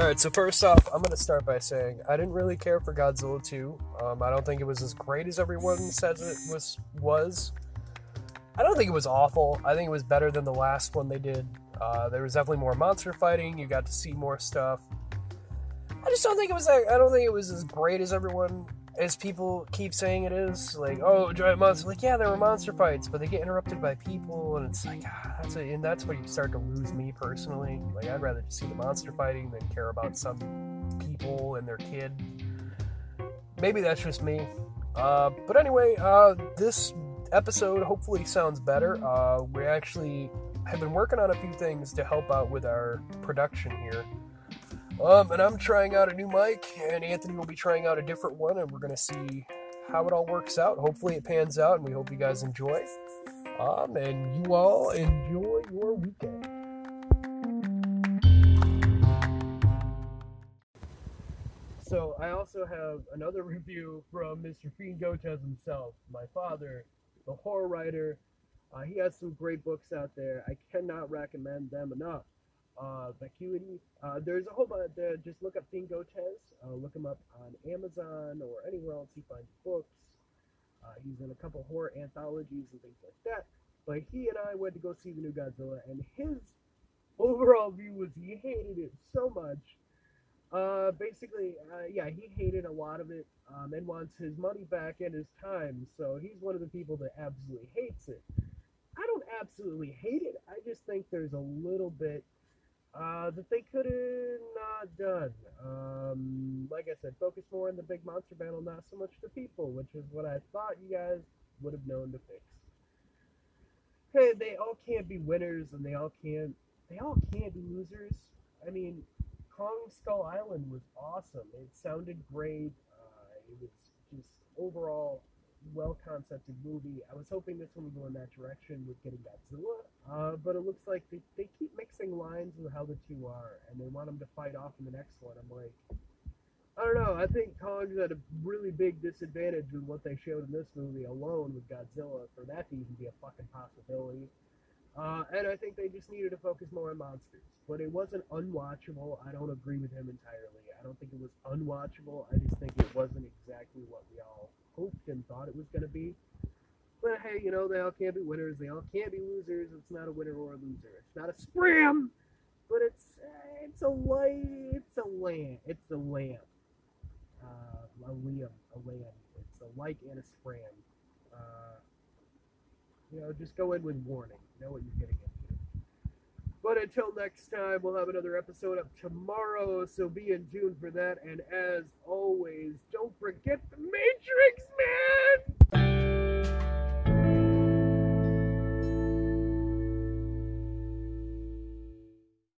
Alright, so first off, I'm going to start by saying I didn't really care for Godzilla 2. Um, I don't think it was as great as everyone says it was. was. I don't think it was awful. I think it was better than the last one they did. Uh, there was definitely more monster fighting. You got to see more stuff. I just don't think it was. Like, I don't think it was as great as everyone, as people keep saying it is. Like, oh, giant monster. Like, yeah, there were monster fights, but they get interrupted by people, and it's like, ah, that's a, and that's where you start to lose me personally. Like, I'd rather just see the monster fighting than care about some people and their kid. Maybe that's just me. Uh, but anyway, uh, this episode hopefully sounds better. Uh, we actually have been working on a few things to help out with our production here. Um, and I'm trying out a new mic, and Anthony will be trying out a different one, and we're going to see how it all works out. Hopefully, it pans out, and we hope you guys enjoy. Um, and you all enjoy your weekend. So, I also have another review from Mr. Fiend Gotez himself, my father, the horror writer. Uh, he has some great books out there. I cannot recommend them enough. Uh, Vacuity. Uh, there's a whole bunch. Uh, just look up Fiend Gotez. Uh, look him up on Amazon or anywhere else you find books. Uh, he's in a couple horror anthologies and things like that. But he and I went to go see the new Godzilla, and his overall view was he hated it so much. Uh, basically, uh, yeah, he hated a lot of it um, and wants his money back and his time. So he's one of the people that absolutely hates it. I don't absolutely hate it. I just think there's a little bit uh, that they could have not done. Um, like I said, focus more on the big monster battle, not so much the people, which is what I thought you guys would have known to fix. Hey, they all can't be winners, and they all can't. They all can't be losers. I mean, Kong Skull Island was awesome. It sounded great. Uh, it was just overall well concepted movie. I was hoping this one would go in that direction with getting Godzilla, uh, but it looks like they, they keep mixing lines with how the two are, and they want them to fight off in the next one. I'm like, I don't know. I think Kong's at a really big disadvantage with what they showed in this movie alone with Godzilla for that to even be a fucking possibility. Uh, and I think they just needed to focus more on monsters. But it wasn't unwatchable. I don't agree with him entirely. I don't think it was unwatchable. I just think it wasn't exactly what we all hoped and thought it was going to be. But hey, you know, they all can't be winners. They all can't be losers. It's not a winner or a loser. It's not a scram, but it's uh, it's a light. It's a lamb. It's a lamb. Uh, a liam, a lamb. It's a like and a scram. Uh, you know, just go in with warning. know what you're getting into. But until next time, we'll have another episode up tomorrow, so be in June for that. And as always, don't forget the Matrix, man!